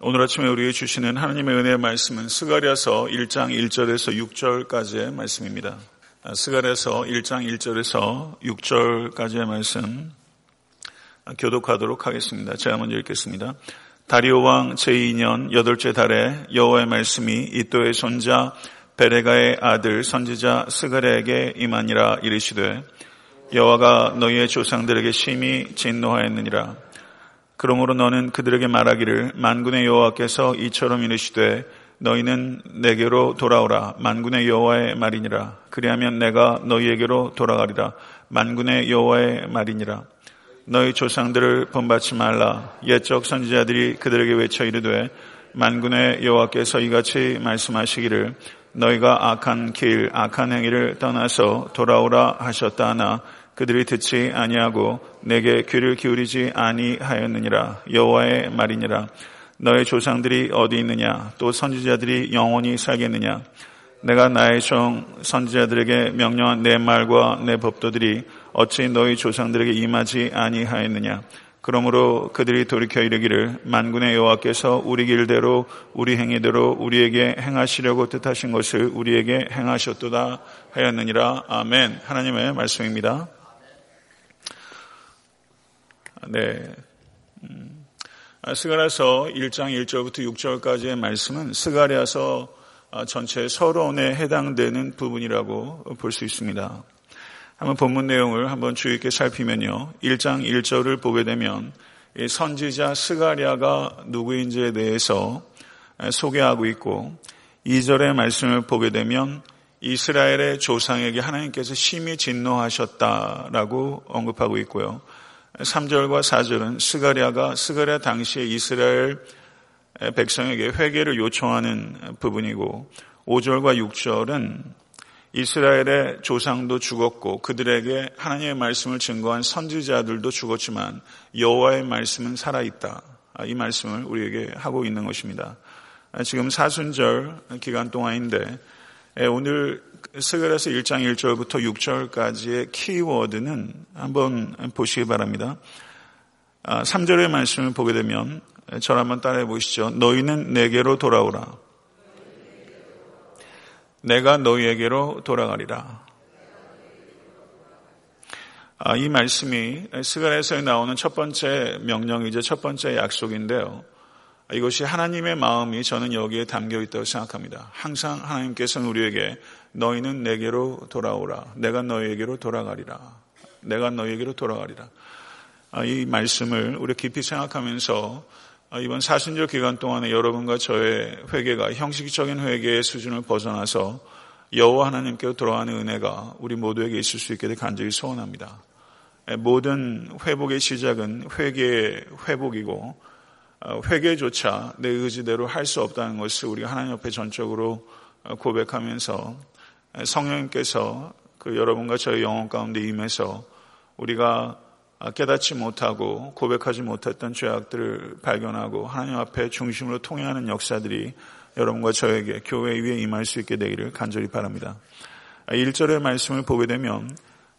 오늘 아침에 우리에게 주시는 하나님의 은혜의 말씀은 스가랴서 1장 1절에서 6절까지의 말씀입니다. 스가랴서 1장 1절에서 6절까지의 말씀 교독하도록 하겠습니다. 제가 먼저 읽겠습니다. 다리오 왕 제2년 여덟째 달에 여호와의 말씀이 이또의 손자 베레가의 아들 선지자 스가랴에게 임하니라 이르시되 여호와가 너희의 조상들에게 심히 진노하였느니라 그러므로 너는 그들에게 말하기를 만군의 여호와께서 이처럼 이르시되 너희는 내게로 돌아오라. 만군의 여호와의 말이니라. 그리하면 내가 너희에게로 돌아가리라. 만군의 여호와의 말이니라. 너희 조상들을 본받지 말라. 옛적 선지자들이 그들에게 외쳐 이르되 만군의 여호와께서 이같이 말씀하시기를 너희가 악한 길 악한 행위를 떠나서 돌아오라 하셨다 하나 그들이 듣지 아니하고 내게 귀를 기울이지 아니하였느니라. 여호와의 말이니라. 너의 조상들이 어디 있느냐? 또 선지자들이 영원히 살겠느냐? 내가 나의 종 선지자들에게 명령한 내 말과 내 법도들이 어찌 너희 조상들에게 임하지 아니하였느냐? 그러므로 그들이 돌이켜 이르기를 만군의 여호와께서 우리 길대로 우리 행위대로 우리에게 행하시려고 뜻하신 것을 우리에게 행하셨도다 하였느니라. 아멘. 하나님의 말씀입니다. 네. 음, 스가랴서 1장 1절부터 6절까지의 말씀은 스가랴서 아, 전체 서론에 해당되는 부분이라고 볼 수 있습니다. 한번 본문 내용을 한번 주의 있게 살피면요. 1장 1절을 보게 되면 선지자 스가랴가 누구인지에 대해서 소개하고 있고 2절의 말씀을 보게 되면 이스라엘의 조상에게 하나님께서 심히 진노하셨다라고 언급하고 있고요. 3절과 4절은 스가랴가 스가랴 당시에 이스라엘 백성에게 회개를 요청하는 부분이고 5절과 6절은 이스라엘의 조상도 죽었고 그들에게 하나님의 말씀을 증거한 선지자들도 죽었지만 여호와의 말씀은 살아 있다. 이 말씀을 우리에게 하고 있는 것입니다. 지금 사순절 기간 동안인데 오늘 스가랴서 1장 1절부터 6절까지의 키워드는 한번 보시기 바랍니다. 3절의 아, 말씀을 보게 되면 저를 한번 따라해 보시죠. 너희는 내게로 돌아오라. 내가 너희에게로 돌아가리라. 아, 이 말씀이 스가랴서에 나오는 첫 번째 명령이자 첫 번째 약속인데요. 이것이 하나님의 마음이 저는 여기에 담겨 있다고 생각합니다. 항상 하나님께서는 우리에게 너희는 내게로 돌아오라. 내가 너희에게로 돌아가리라. 내가 너희에게로 돌아가리라. 아, 이 말씀을 우리 깊이 생각하면서 아, 이번 사순절 기간 동안에 여러분과 저의 회개가 형식적인 회개의 수준을 벗어나서 여호와 하나님께로 돌아가는 은혜가 우리 모두에게 있을 수 있게 되 간절히 소원합니다. 모든 회복의 시작은 회개의 회복이고 어, 회개조차 내 의지대로 할 수 없다는 것을 우리가 하나님 앞에 전적으로 어, 고백하면서 성령님께서 그 여러분과 저의 영혼 가운데 임해서 우리가 깨닫지 못하고 고백하지 못했던 죄악들을 발견하고 하나님 앞에 중심으로 통행하는 역사들이 여러분과 저에게 교회 위에 임할 수 있게 되기를 간절히 바랍니다. 1절의 말씀을 보게 되면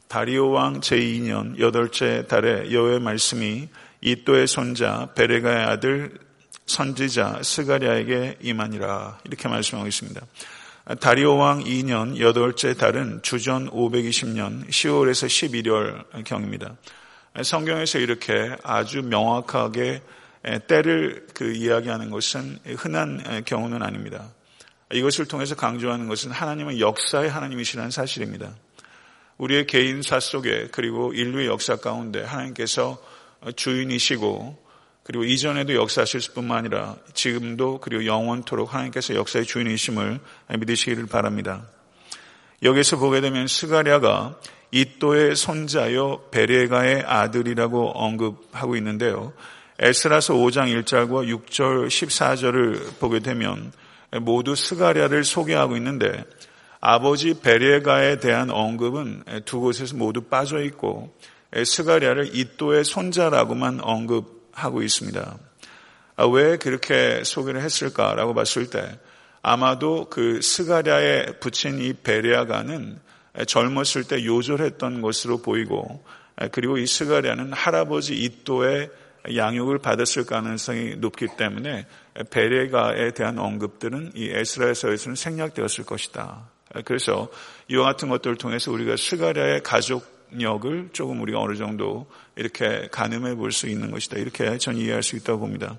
다리오 왕 제2년 여덟째 달에 여호의 말씀이 이또의 손자 베레가의 아들 선지자 스가리아에게 임하니라 이렇게 말씀하고 있습니다. 다리오 왕 2년 여덟째 달은 주전 520년 10월에서 11월 경입니다. 성경에서 이렇게 아주 명확하게 때를 그 이야기하는 것은 흔한 경우는 아닙니다. 이것을 통해서 강조하는 것은 하나님은 역사의 하나님이시라는 사실입니다. 우리의 개인사 속에 그리고 인류의 역사 가운데 하나님께서 주인이시고 그리고 이전에도 역사하실 뿐만 아니라 지금도 그리고 영원토록 하나님께서 역사의 주인이심을 믿으시기를 바랍니다. 여기서 보게 되면 스가랴가 이또의 손자요 베레가의 아들이라고 언급하고 있는데요. 에스라서 5장 1절과 6절 14절을 보게 되면 모두 스가랴를 소개하고 있는데 아버지 베레갸에 대한 언급은 두 곳에서 모두 빠져 있고 스가랴를 잇도의 손자라고만 언급하고 있습니다. 아, 왜 그렇게 소개를 했을까라고 봤을 때 아마도 그 스가랴의 부친 이 베레갸는 젊었을 때 요절했던 것으로 보이고 그리고 이 스가랴는 할아버지 이또의 양육을 받았을 가능성이 높기 때문에 베레가에 대한 언급들은 이 에스라에서에서는 생략되었을 것이다. 그래서 이와 같은 것들을 통해서 우리가 스가랴의 가족 력을 조금 우리가 어느 정도 이렇게 가늠해 볼 수 있는 것이다. 이렇게 전 이해할 수 있다고 봅니다.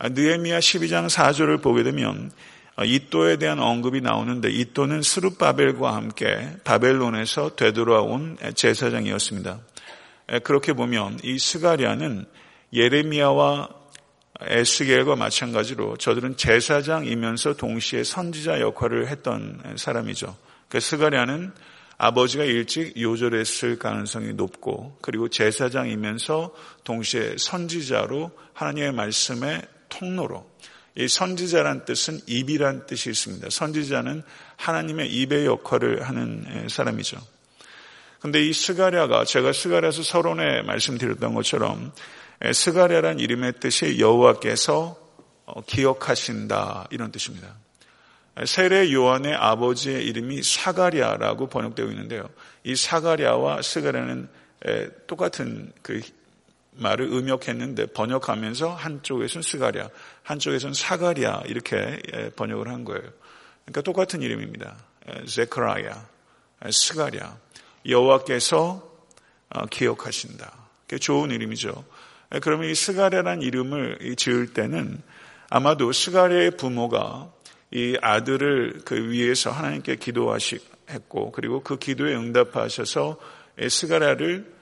느에미아 12장 4절을 보게 되면 이또에 대한 언급이 나오는데 이또는 스룹바벨과 함께 바벨론에서 되돌아온 제사장이었습니다. 그렇게 보면 이 스가랴는 예레미야와 에스겔과 마찬가지로 저들은 제사장이면서 동시에 선지자 역할을 했던 사람이죠. 그 스가랴는 아버지가 일찍 요절했을 가능성이 높고 그리고 제사장이면서 동시에 선지자로 하나님의 말씀의 통로로 이 선지자란 뜻은 입이란 뜻이 있습니다. 선지자는 하나님의 입의 역할을 하는 사람이죠. 근데 이 스가랴가 제가 스가랴에서 서론에 말씀드렸던 것처럼 스가랴란 이름의 뜻이 여호와께서 어, 기억하신다 이런 뜻입니다. 세례 요한의 아버지의 이름이 사가랴라고 번역되어 있는데요. 이 사가랴와 스가랴는 똑같은 그 말을 음역했는데 번역하면서 한쪽에서는 스가랴, 한쪽에서는 사가랴 이렇게 번역을 한 거예요. 그러니까 똑같은 이름입니다. 제크라야, 스가랴. 여호와께서 어, 기억하신다. 좋은 이름이죠. 그러면 이 스가랴란 이름을 지을 때는 아마도 스가랴의 부모가 이 아들을 그 위해서 하나님께 기도하셨고 그리고 그 기도에 응답하셔서 스가랴를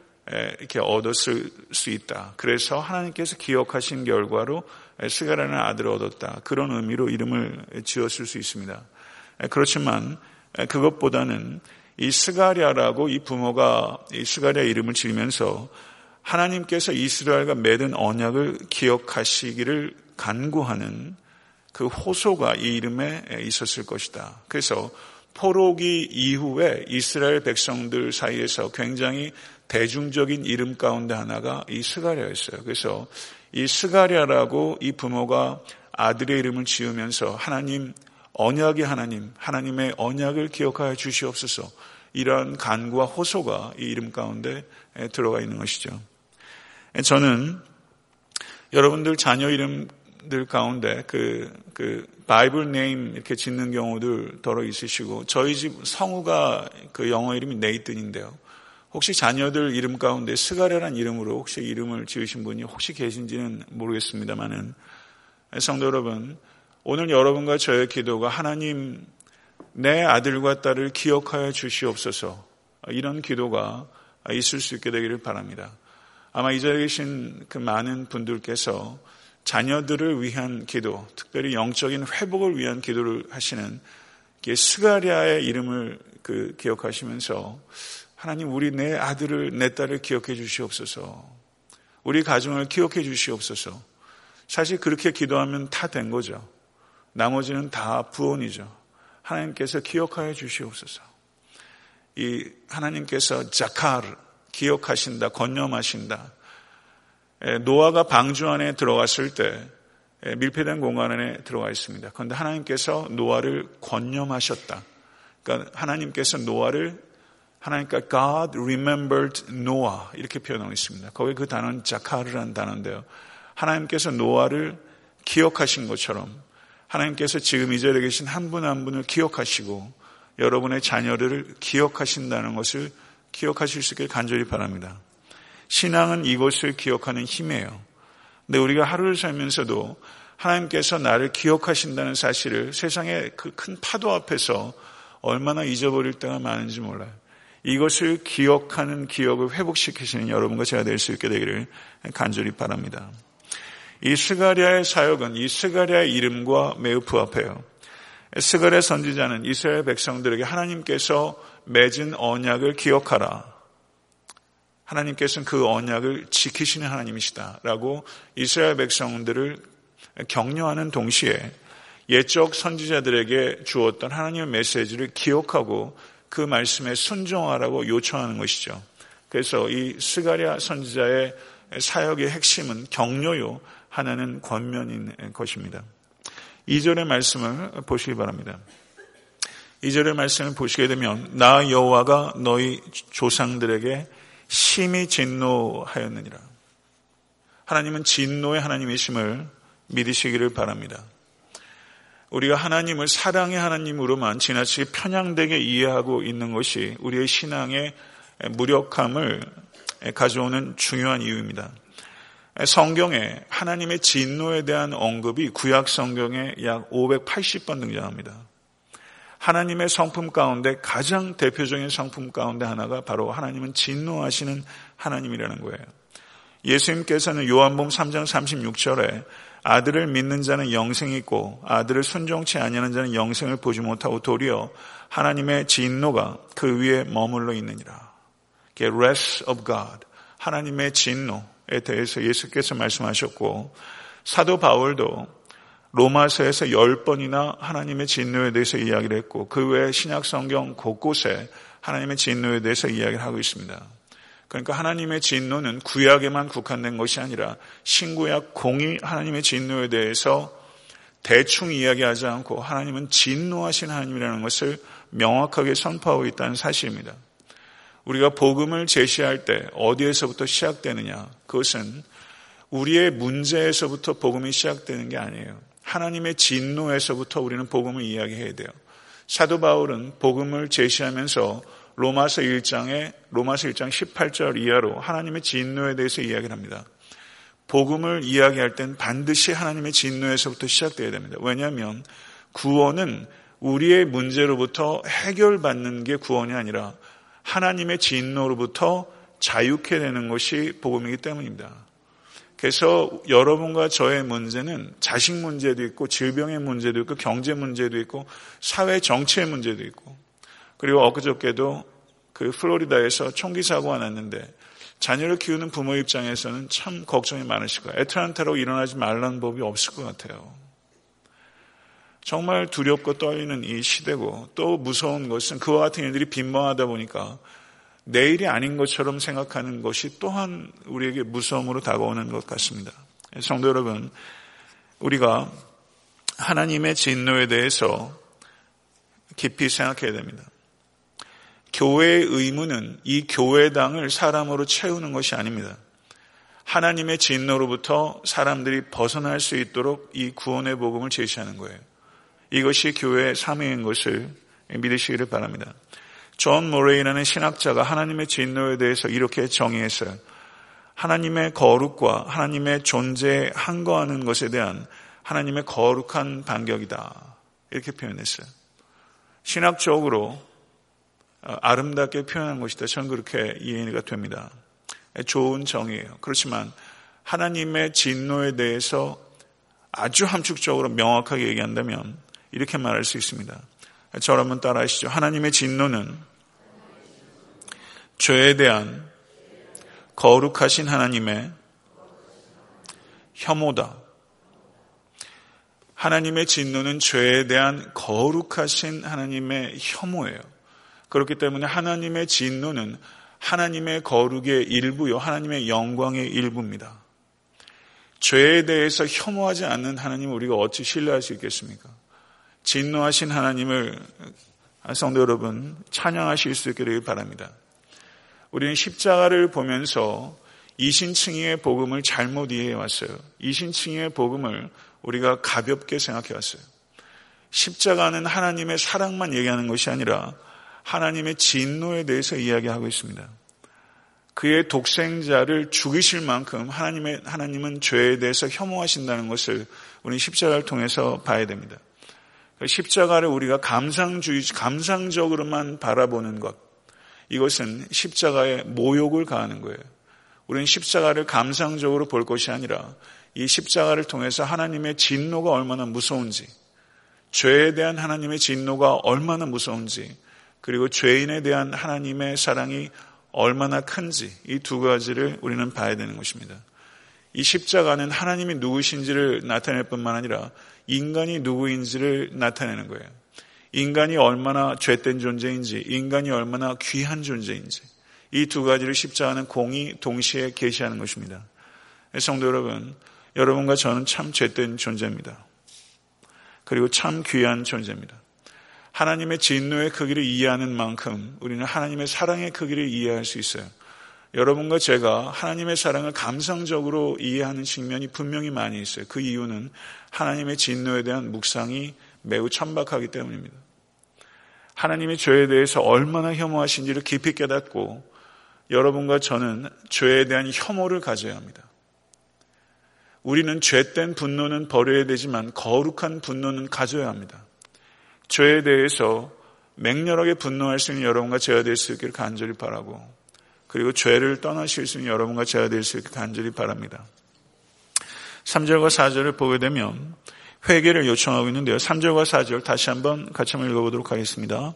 이렇게 얻었을 수 있다. 그래서 하나님께서 기억하신 결과로 스가랴는 아들을 얻었다. 그런 의미로 이름을 지었을 수 있습니다. 그렇지만 그것보다는 이 스가랴라고 이 부모가 이 스가랴 이름을 지으면서 하나님께서 이스라엘과 맺은 언약을 기억하시기를 간구하는 그 호소가 이 이름에 있었을 것이다. 그래서 포로기 이후에 이스라엘 백성들 사이에서 굉장히 대중적인 이름 가운데 하나가 이 스가랴였어요. 그래서 이 스가랴라고 이 부모가 아들의 이름을 지으면서 하나님 언약의 하나님, 하나님의 언약을 기억하여 주시옵소서. 이러한 간구와 호소가 이 이름 가운데 들어가 있는 것이죠. 저는 여러분들 자녀 이름 들 가운데 그, 그, Bible name 이렇게 짓는 경우들 더러 있으시고, 저희 집 성우가 그 영어 이름이 네이튼인데요. 혹시 자녀들 이름 가운데 스가랴란 이름으로 혹시 이름을 지으신 분이 혹시 계신지는 모르겠습니다만은, 성도 여러분, 오늘 여러분과 저의 기도가 하나님 내 아들과 딸을 기억하여 주시옵소서 이런 기도가 있을 수 있게 되기를 바랍니다. 아마 이 자리에 계신 그 많은 분들께서 자녀들을 위한 기도, 특별히 영적인 회복을 위한 기도를 하시는 스가리아의 이름을 그 기억하시면서 하나님 우리 내 아들을 내 딸을 기억해 주시옵소서. 우리 가정을 기억해 주시옵소서. 사실 그렇게 기도하면 다 된 거죠. 나머지는 다 부원이죠. 하나님께서 기억하여 주시옵소서. 이 하나님께서 자카르 기억하신다, 건념하신다. 노아가 방주 안에 들어갔을 때 밀폐된 공간 안에 들어가 있습니다. 그런데 하나님께서 노아를 건념하셨다. 그러니까 하나님께서 노아를 하나님과 God remembered Noah 이렇게 표현하고 있습니다. 거기 그 단어는 자카르라는 단어인데요. 하나님께서 노아를 기억하신 것처럼 하나님께서 지금 이 자리에 계신 한 분한 한 분을 기억하시고 여러분의 자녀를 기억하신다는 것을 기억하실 수 있길 간절히 바랍니다. 신앙은 이것을 기억하는 힘이에요. 근데 우리가 하루를 살면서도 하나님께서 나를 기억하신다는 사실을 세상의 그 큰 파도 앞에서 얼마나 잊어버릴 때가 많은지 몰라요. 이것을 기억하는 기억을 회복시키시는 여러분과 제가 될 수 있게 되기를 간절히 바랍니다. 이 스가랴의 사역은 이 스가랴의 이름과 매우 부합해요. 스가랴 선지자는 이스라엘 백성들에게 하나님께서 맺은 언약을 기억하라. 하나님께서는 그 언약을 지키시는 하나님이시다라고 이스라엘 백성들을 격려하는 동시에 예적 선지자들에게 주었던 하나님의 메시지를 기억하고 그 말씀에 순종하라고 요청하는 것이죠. 그래서 이 스가랴 선지자의 사역의 핵심은 격려요, 하나는 권면인 것입니다. 2절의 말씀을 보시기 바랍니다. 2절의 말씀을 보시게 되면 나 여호와가 너희 조상들에게 심히 진노하였느니라. 하나님은 진노의 하나님이심을 믿으시기를 바랍니다. 우리가 하나님을 사랑의 하나님으로만 지나치게 편향되게 이해하고 있는 것이 우리의 신앙의 무력함을 가져오는 중요한 이유입니다. 성경에 하나님의 진노에 대한 언급이 구약 성경에 약 580번 등장합니다. 하나님의 성품 가운데 가장 대표적인 성품 가운데 하나가 바로 하나님은 진노하시는 하나님이라는 거예요. 예수님께서는 요한복음 3장 36절에 아들을 믿는 자는 영생이 있고 아들을 순종치 아니하는 자는 영생을 보지 못하고 도리어 하나님의 진노가 그 위에 머물러 있느니라. wrath of God. 하나님의 진노에 대해서 예수께서 말씀하셨고 사도 바울도 로마서에서 열 번이나 하나님의 진노에 대해서 이야기를 했고 그 외에 신약 성경 곳곳에 하나님의 진노에 대해서 이야기를 하고 있습니다. 그러니까 하나님의 진노는 구약에만 국한된 것이 아니라 신구약 공이 하나님의 진노에 대해서 대충 이야기하지 않고 하나님은 진노하신 하나님이라는 것을 명확하게 선포하고 있다는 사실입니다. 우리가 복음을 제시할 때 어디에서부터 시작되느냐? 그것은 우리의 문제에서부터 복음이 시작되는 게 아니에요. 하나님의 진노에서부터 우리는 복음을 이야기해야 돼요. 사도 바울은 복음을 제시하면서 로마서 1장에 로마서 1장 18절 이하로 하나님의 진노에 대해서 이야기를 합니다. 복음을 이야기할 땐 반드시 하나님의 진노에서부터 시작돼야 됩니다. 왜냐하면 구원은 우리의 문제로부터 해결받는 게 구원이 아니라 하나님의 진노로부터 자유케 되는 것이 복음이기 때문입니다. 그래서 여러분과 저의 문제는 자식 문제도 있고 질병의 문제도 있고 경제 문제도 있고 사회 정치의 문제도 있고 그리고 엊그저께도 그 플로리다에서 총기 사고가 났는데 자녀를 키우는 부모 입장에서는 참 걱정이 많으실 거예요. 애틀란타로 일어나지 말라는 법이 없을 것 같아요. 정말 두렵고 떨리는 이 시대고 또 무서운 것은 그와 같은 일들이 빈번하다 보니까 내일이 아닌 것처럼 생각하는 것이 또한 우리에게 무서움으로 다가오는 것 같습니다. 성도 여러분, 우리가 하나님의 진노에 대해서 깊이 생각해야 됩니다. 교회의 의무는 이 교회당을 사람으로 채우는 것이 아닙니다. 하나님의 진노로부터 사람들이 벗어날 수 있도록 이 구원의 복음을 제시하는 거예요. 이것이 교회의 사명인 것을 믿으시기를 바랍니다. 존 머레이라는 신학자가 하나님의 진노에 대해서 이렇게 정의했어요. 하나님의 거룩과 하나님의 존재에 항거하는 것에 대한 하나님의 거룩한 반격이다. 이렇게 표현했어요. 신학적으로 아름답게 표현한 것이다. 저는 그렇게 이해가 됩니다. 좋은 정의예요. 그렇지만 하나님의 진노에 대해서 아주 함축적으로 명확하게 얘기한다면 이렇게 말할 수 있습니다. 저를 한번 따라 하시죠. 하나님의 진노는 죄에 대한 거룩하신 하나님의 혐오다. 하나님의 진노는 죄에 대한 거룩하신 하나님의 혐오예요. 그렇기 때문에 하나님의 진노는 하나님의 거룩의 일부요, 하나님의 영광의 일부입니다. 죄에 대해서 혐오하지 않는 하나님을 우리가 어찌 신뢰할 수 있겠습니까? 진노하신 하나님을 성도 여러분 찬양하실 수 있기를 바랍니다. 우리는 십자가를 보면서 이신층의 복음을 잘못 이해해 왔어요. 이신층의 복음을 우리가 가볍게 생각해 왔어요. 십자가는 하나님의 사랑만 얘기하는 것이 아니라 하나님의 진노에 대해서 이야기하고 있습니다. 그의 독생자를 죽이실 만큼 하나님의, 하나님은 죄에 대해서 혐오하신다는 것을 우리는 십자가를 통해서 봐야 됩니다. 십자가를 우리가 감상주의, 감상적으로만 바라보는 것. 이것은 십자가에 모욕을 가하는 거예요. 우리는 십자가를 감상적으로 볼 것이 아니라 이 십자가를 통해서 하나님의 진노가 얼마나 무서운지, 죄에 대한 하나님의 진노가 얼마나 무서운지, 그리고 죄인에 대한 하나님의 사랑이 얼마나 큰지 이 두 가지를 우리는 봐야 되는 것입니다. 이 십자가는 하나님이 누구신지를 나타낼 뿐만 아니라 인간이 누구인지를 나타내는 거예요. 인간이 얼마나 죄된 존재인지, 인간이 얼마나 귀한 존재인지, 이 두 가지를 십자가는 공이 동시에 계시하는 것입니다. 성도 여러분, 여러분과 저는 참 죄된 존재입니다. 그리고 참 귀한 존재입니다. 하나님의 진노의 크기를 이해하는 만큼 우리는 하나님의 사랑의 크기를 이해할 수 있어요. 여러분과 제가 하나님의 사랑을 감성적으로 이해하는 측면이 분명히 많이 있어요. 그 이유는 하나님의 진노에 대한 묵상이 매우 천박하기 때문입니다. 하나님의 죄에 대해서 얼마나 혐오하신지를 깊이 깨닫고 여러분과 저는 죄에 대한 혐오를 가져야 합니다. 우리는 죄된 분노는 버려야 되지만 거룩한 분노는 가져야 합니다. 죄에 대해서 맹렬하게 분노할 수 있는 여러분과 제가 될 수 있기를 간절히 바라고 그리고 죄를 떠나실 수 있는 여러분과 제가 될 수 있기를 간절히 바랍니다. 3절과 4절을 보게 되면 회개를 요청하고 있는데요. 3절과 4절 다시 한번 같이 한번 읽어보도록 하겠습니다.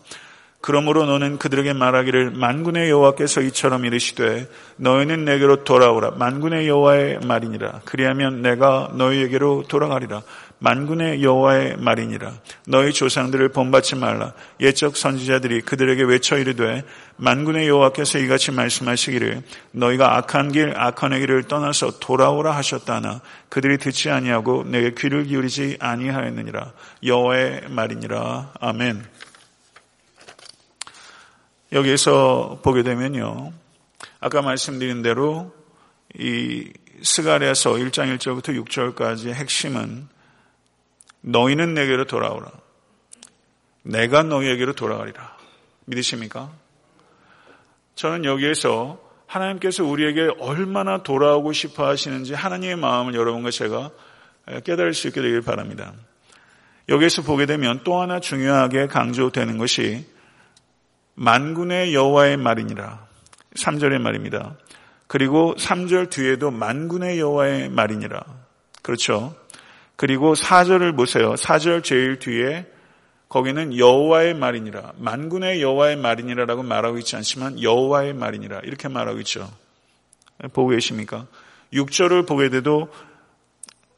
그러므로 너는 그들에게 말하기를 만군의 여호와께서 이처럼 이르시되 너희는 내게로 돌아오라 만군의 여호와의 말이니라 그리하면 내가 너희에게로 돌아가리라 만군의 여호와의 말이니라 너희 조상들을 본받지 말라 예적 선지자들이 그들에게 외쳐 이르되 만군의 여호와께서 이같이 말씀하시기를 너희가 악한 길 악한 길을 떠나서 돌아오라 하셨다나 그들이 듣지 아니하고 내게 귀를 기울이지 아니하였느니라 여호와의 말이니라 아멘. 여기에서 보게 되면요. 아까 말씀드린 대로 이 스가랴서 1장 1절부터 6절까지의 핵심은 너희는 내게로 돌아오라. 내가 너희에게로 돌아가리라. 믿으십니까? 저는 여기에서 하나님께서 우리에게 얼마나 돌아오고 싶어 하시는지 하나님의 마음을 여러분과 제가 깨달을 수 있게 되길 바랍니다. 여기에서 보게 되면 또 하나 중요하게 강조되는 것이 만군의 여호와의 말이니라. 3절의 말입니다. 그리고 3절 뒤에도 만군의 여호와의 말이니라. 그렇죠? 그리고 4절을 보세요. 4절 제일 뒤에 거기는 여호와의 말이니라. 만군의 여호와의 말이니라라고 말하고 있지 않지만 여호와의 말이니라. 이렇게 말하고 있죠. 보고 계십니까? 6절을 보게 돼도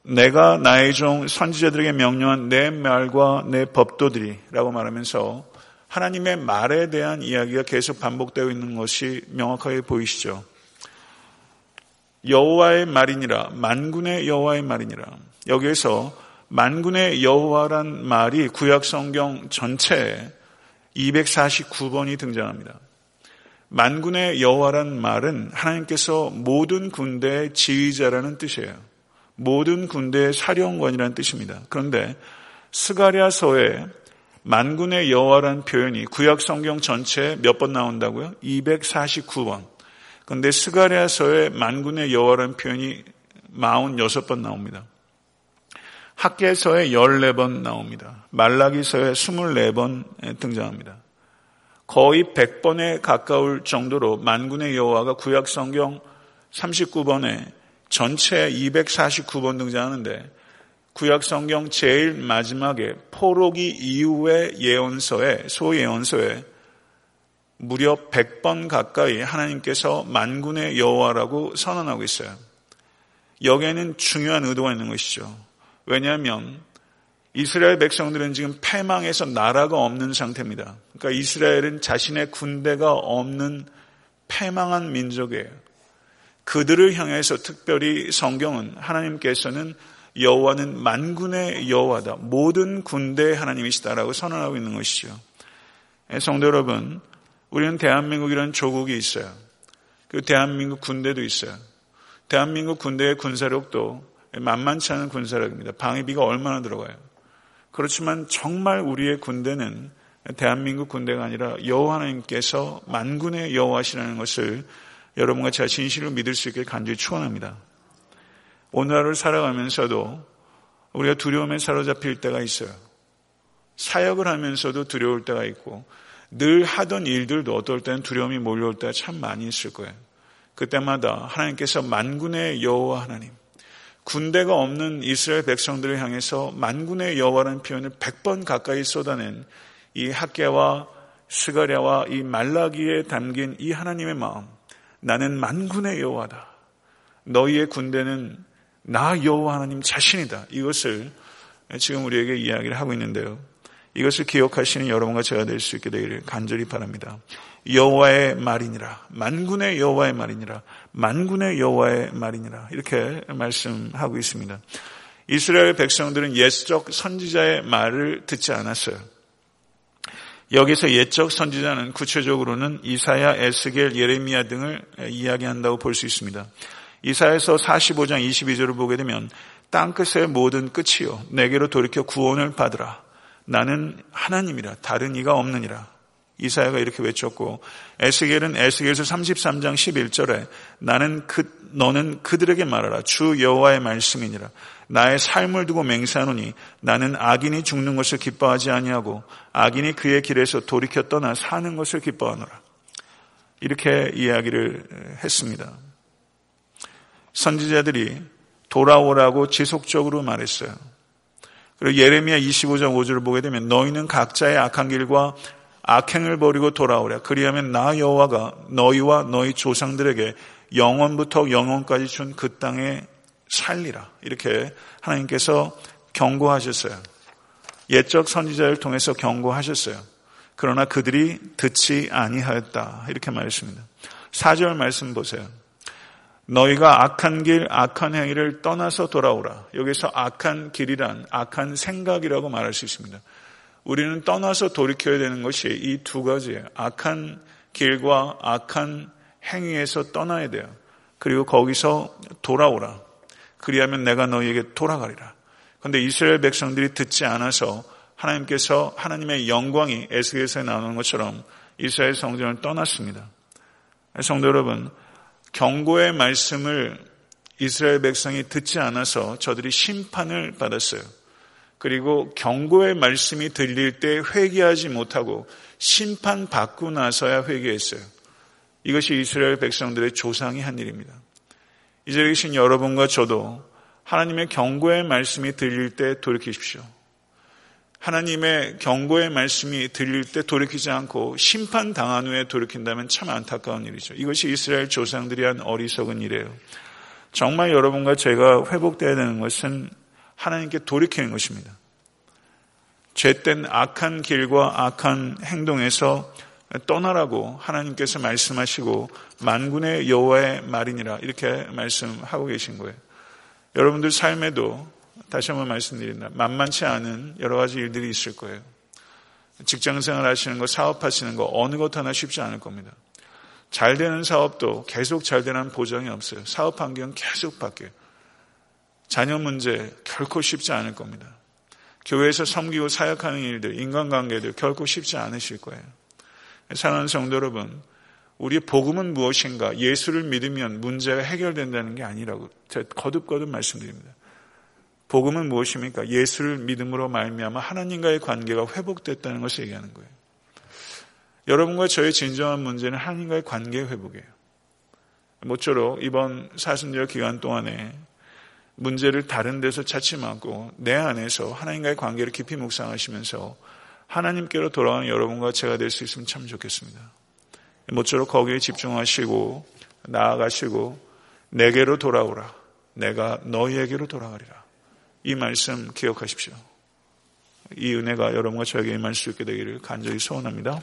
내가 나의 종 선지자들에게 명령한 내 말과 내 법도들이라고 말하면서 하나님의 말에 대한 이야기가 계속 반복되어 있는 것이 명확하게 보이시죠. 여호와의 말이니라 만군의 여호와의 말이니라 여기에서 만군의 여호와란 말이 구약 성경 전체에 249번이 등장합니다. 만군의 여호와란 말은 하나님께서 모든 군대의 지휘자라는 뜻이에요. 모든 군대의 사령관이라는 뜻입니다. 그런데 스가랴서에 만군의 여호와라는 표현이 구약 성경 전체에 몇 번 나온다고요? 249번. 그런데 스가랴서에 만군의 여호와라는 표현이 46번 나옵니다. 학계서에 14번 나옵니다. 말라기서에 24번 등장합니다. 거의 100번에 가까울 정도로 만군의 여호와가 구약 성경 39번에 전체 249번 등장하는데 구약 성경 제일 마지막에 포로기 이후의 예언서에 소예언서에 무려 100번 가까이 하나님께서 만군의 여호와라고 선언하고 있어요. 여기에는 중요한 의도가 있는 것이죠. 왜냐하면 이스라엘 백성들은 지금 패망해서 나라가 없는 상태입니다. 그러니까 이스라엘은 자신의 군대가 없는 패망한 민족이에요. 그들을 향해서 특별히 성경은 하나님께서는 여호와는 만군의 여호와다. 모든 군대의 하나님이시다라고 선언하고 있는 것이죠. 예, 성도 여러분, 우리는 대한민국이라는 조국이 있어요. 그 대한민국 군대도 있어요. 대한민국 군대의 군사력도 만만치 않은 군사력입니다. 방위비가 얼마나 들어가요. 그렇지만 정말 우리의 군대는 대한민국 군대가 아니라 여호와 하나님께서 만군의 여호와시라는 것을 여러분과 제가 진실로 믿을 수 있게 간절히 축원합니다. 오늘 하루를 살아가면서도 우리가 두려움에 사로잡힐 때가 있어요. 사역을 하면서도 두려울 때가 있고 늘 하던 일들도 어떨 때는 두려움이 몰려올 때가 참 많이 있을 거예요. 그때마다 하나님께서 만군의 여호와 하나님, 군대가 없는 이스라엘 백성들을 향해서 만군의 여호와라는 표현을 100번 가까이 쏟아낸 이 학계와 스가랴와 이 말라기에 담긴 이 하나님의 마음, 나는 만군의 여호와다. 너희의 군대는 나 여호와 하나님 자신이다. 이것을 지금 우리에게 이야기를 하고 있는데요. 이것을 기억하시는 여러분과 제가 될 수 있게 되기를 간절히 바랍니다. 여호와의 말이니라. 만군의 여호와의 말이니라. 만군의 여호와의 말이니라. 이렇게 말씀하고 있습니다. 이스라엘 백성들은 옛적 선지자의 말을 듣지 않았어요. 여기서 옛적 선지자는 구체적으로는 이사야, 에스겔, 예레미야 등을 이야기한다고 볼 수 있습니다. 이사야서 45장 22절을 보게 되면 땅끝의 모든 끝이요 내게로 돌이켜 구원을 받으라. 나는 하나님이라 다른 이가 없느니라. 이사야가 이렇게 외쳤고 에스겔은 에스겔서 33장 11절에 나는 그 너는 그들에게 말하라 주 여호와의 말씀이니라 나의 삶을 두고 맹세하노니 나는 악인이 죽는 것을 기뻐하지 아니하고 악인이 그의 길에서 돌이켜 떠나 사는 것을 기뻐하노라 이렇게 이야기를 했습니다. 선지자들이 돌아오라고 지속적으로 말했어요. 그리고 예레미야 25장 5절을 보게 되면 너희는 각자의 악한 길과 악행을 버리고 돌아오랴. 그리하면 나 여호와가 너희와 너희 조상들에게 영원부터 영원까지 준 그 땅에 살리라. 이렇게 하나님께서 경고하셨어요. 옛적 선지자를 통해서 경고하셨어요. 그러나 그들이 듣지 아니하였다. 이렇게 말했습니다. 4절 말씀 보세요. 너희가 악한 길, 악한 행위를 떠나서 돌아오라. 여기서 악한 길이란 악한 생각이라고 말할 수 있습니다. 우리는 떠나서 돌이켜야 되는 것이 이 두 가지예요. 악한 길과 악한 행위에서 떠나야 돼요. 그리고 거기서 돌아오라. 그리하면 내가 너희에게 돌아가리라. 그런데 이스라엘 백성들이 듣지 않아서 하나님께서 하나님의 영광이 에스겔서에 나오는 것처럼 이스라엘 성전을 떠났습니다. 성도 여러분, 경고의 말씀을 이스라엘 백성이 듣지 않아서 저들이 심판을 받았어요. 그리고 경고의 말씀이 들릴 때 회개하지 못하고 심판 받고 나서야 회개했어요. 이것이 이스라엘 백성들의 조상이 한 일입니다. 이 자리에 계신 여러분과 저도 하나님의 경고의 말씀이 들릴 때 돌이키십시오. 하나님의 경고의 말씀이 들릴 때 돌이키지 않고 심판 당한 후에 돌이킨다면 참 안타까운 일이죠. 이것이 이스라엘 조상들이 한 어리석은 일이에요. 정말 여러분과 제가 회복되어야 되는 것은 하나님께 돌이키는 것입니다. 죄된 악한 길과 악한 행동에서 떠나라고 하나님께서 말씀하시고 만군의 여호와의 말이니라 이렇게 말씀하고 계신 거예요. 여러분들 삶에도 다시 한번 말씀드린다. 만만치 않은 여러 가지 일들이 있을 거예요. 직장 생활 하시는 거, 사업하시는 거, 어느 것 하나 쉽지 않을 겁니다. 잘 되는 사업도 계속 잘 되는 보장이 없어요. 사업 환경 계속 바뀌어요. 자녀 문제 결코 쉽지 않을 겁니다. 교회에서 섬기고 사역하는 일들, 인간관계들 결코 쉽지 않으실 거예요. 사랑하는 성도 여러분, 우리의 복음은 무엇인가? 예수를 믿으면 문제가 해결된다는 게 아니라고 제가 거듭거듭 말씀드립니다. 복음은 무엇입니까? 예수를 믿음으로 말미암아 하나님과의 관계가 회복됐다는 것을 얘기하는 거예요. 여러분과 저의 진정한 문제는 하나님과의 관계 회복이에요. 모쪼록 이번 사순절 기간 동안에 문제를 다른 데서 찾지 말고 내 안에서 하나님과의 관계를 깊이 묵상하시면서 하나님께로 돌아가는 여러분과 제가 될 수 있으면 참 좋겠습니다. 모쪼록 거기에 집중하시고 나아가시고 내게로 돌아오라. 내가 너희에게로 돌아가리라. 이 말씀 기억하십시오. 이 은혜가 여러분과 저에게 임할 수 있게 되기를 간절히 소원합니다.